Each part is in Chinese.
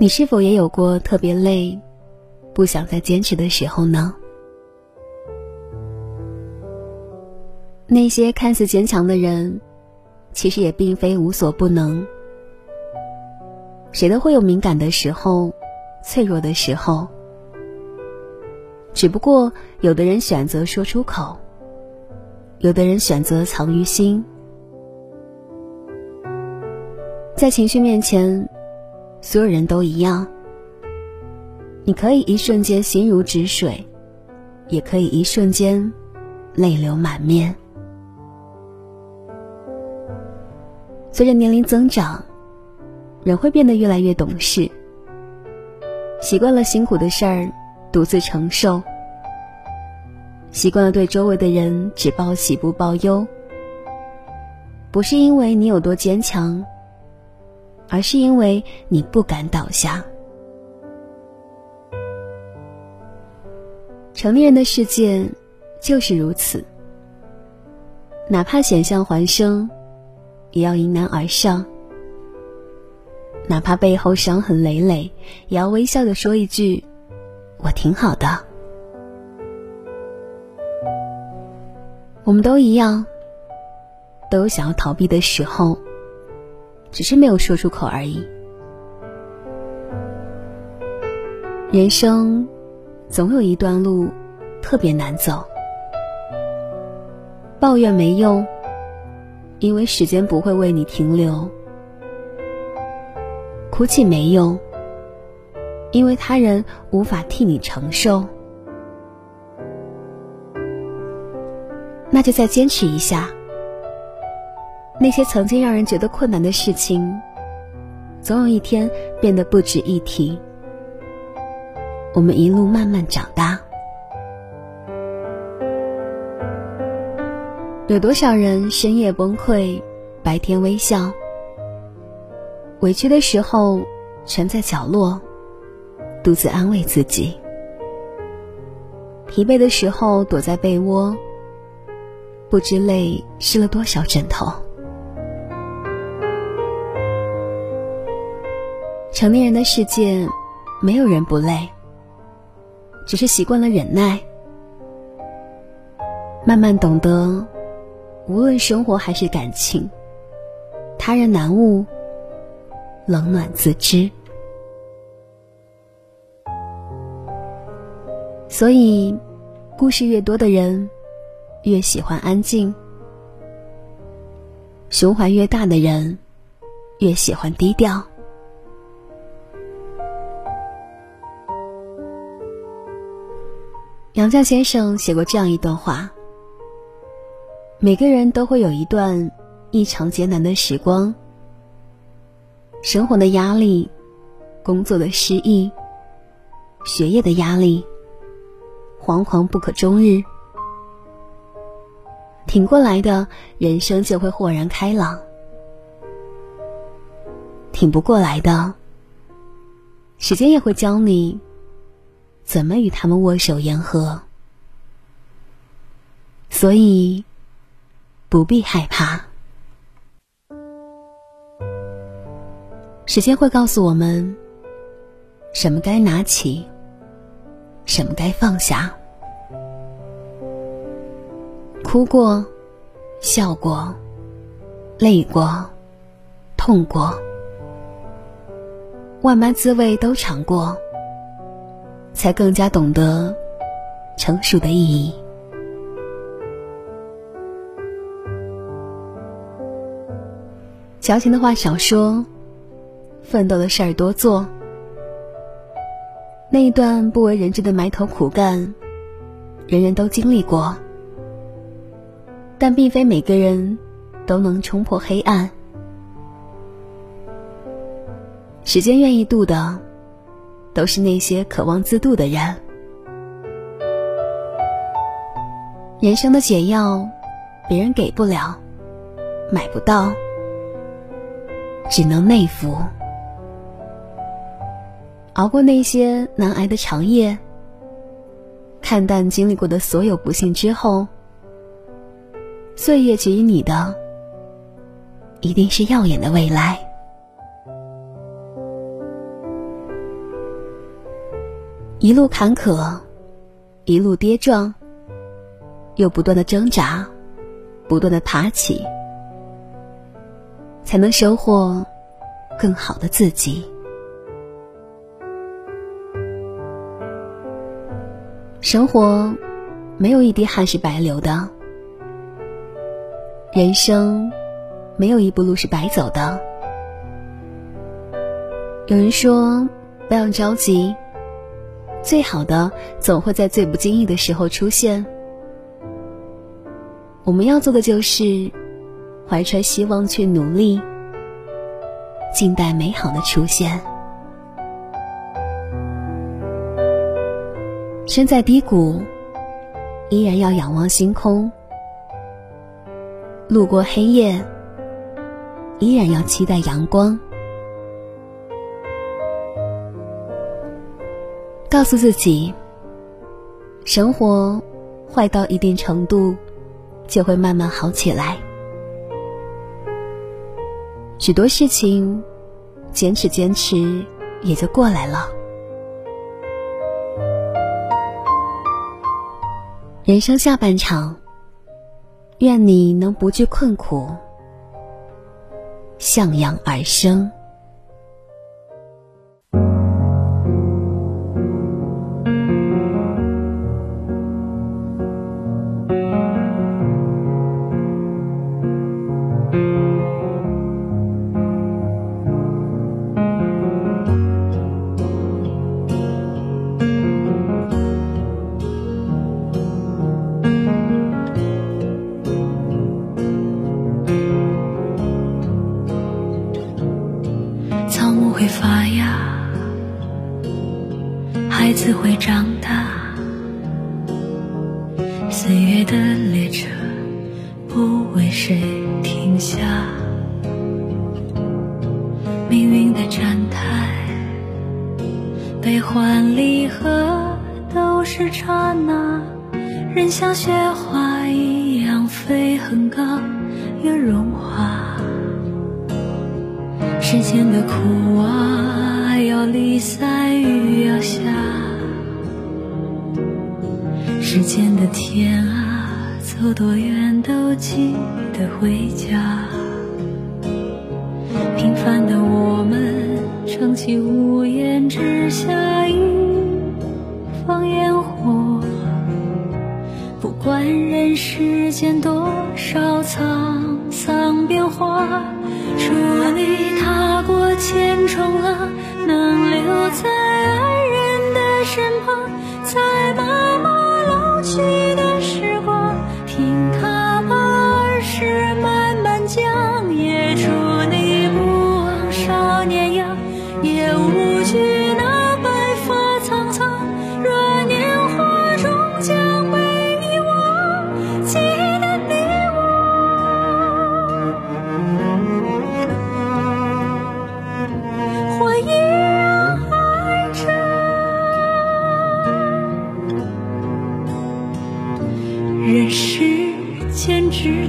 你是否也有过特别累、不想再坚持的时候呢？那些看似坚强的人，其实也并非无所不能。谁都会有敏感的时候、脆弱的时候，只不过有的人选择说出口，有的人选择藏于心。在情绪面前。所有人都一样，你可以一瞬间心如止水，也可以一瞬间泪流满面。随着年龄增长，人会变得越来越懂事，习惯了辛苦的事儿独自承受，习惯了对周围的人只报喜不报忧。不是因为你有多坚强。而是因为你不敢倒下。成年人的世界就是如此，哪怕险象环生，也要迎难而上；哪怕背后伤痕累累，也要微笑的说一句：“我挺好的。”我们都一样，都有想要逃避的时候。只是没有说出口而已。人生总有一段路特别难走，抱怨没用，因为时间不会为你停留；哭泣没用，因为他人无法替你承受。那就再坚持一下。那些曾经让人觉得困难的事情，总有一天变得不值一提。我们一路慢慢长大。有多少人深夜崩溃，白天微笑？委屈的时候，蜷在角落，独自安慰自己；疲惫的时候，躲在被窝，不知泪湿了多少枕头。成年人的世界，没有人不累，只是习惯了忍耐，慢慢懂得，无论生活还是感情，他人难悟，冷暖自知。所以，故事越多的人，越喜欢安静；胸怀越大的人，越喜欢低调。杨绛先生写过这样一段话：每个人都会有一段异常艰难的时光，生活的压力、工作的失意、学业的压力，惶惶不可终日。挺过来的人生就会豁然开朗；挺不过来的，时间也会教你。怎么与他们握手言和？所以不必害怕，时间会告诉我们什么该拿起，什么该放下。哭过，笑过，累过，痛过，万般滋味都尝过。才更加懂得成熟的意义。矫情的话少说，奋斗的事儿多做。那一段不为人知的埋头苦干，人人都经历过，但并非每个人都能冲破黑暗。时间愿意渡的。都是那些渴望自渡的人。人生的解药，别人给不了，买不到，只能内服。熬过那些难挨的长夜，看淡经历过的所有不幸之后，岁月给予你的，一定是耀眼的未来。一路坎坷，一路跌撞，又不断的挣扎，不断的爬起，才能收获更好的自己。生活没有一滴汗是白流的，人生没有一步路是白走的。有人说，不要着急。最好的总会在最不经意的时候出现。我们要做的就是怀揣希望去努力，静待美好的出现。身在低谷，依然要仰望星空；路过黑夜，依然要期待阳光。告诉自己，生活坏到一定程度，就会慢慢好起来。许多事情，坚持坚持，也就过来了。人生下半场，愿你能不惧困苦，向阳而生。会发芽孩子会长大，岁月的列车不为谁停下，命运的站台，悲欢离合都是刹那，人像雪花一样飞很高又融化，世间的苦啊，要离散雨要下。时间的天啊，走多远都记得回家。平凡的我们，撑起屋檐之下一方烟火。不管人世间多少沧桑变化，祝你踏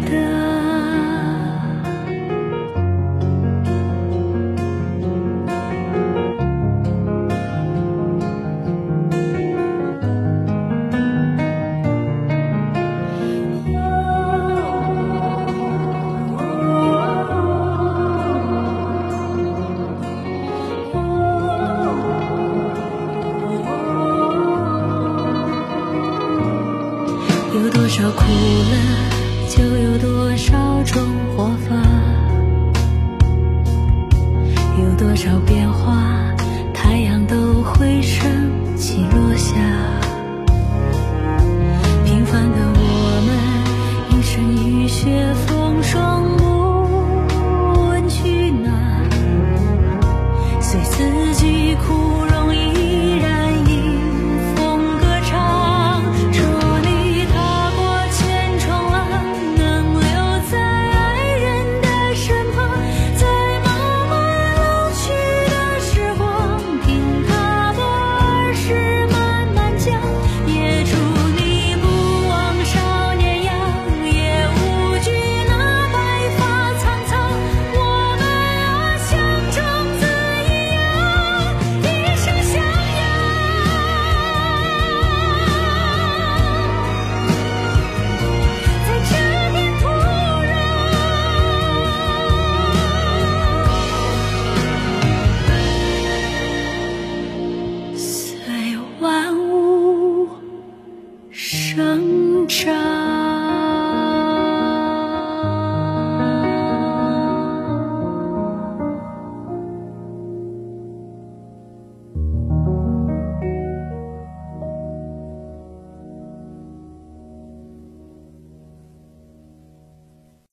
的生长。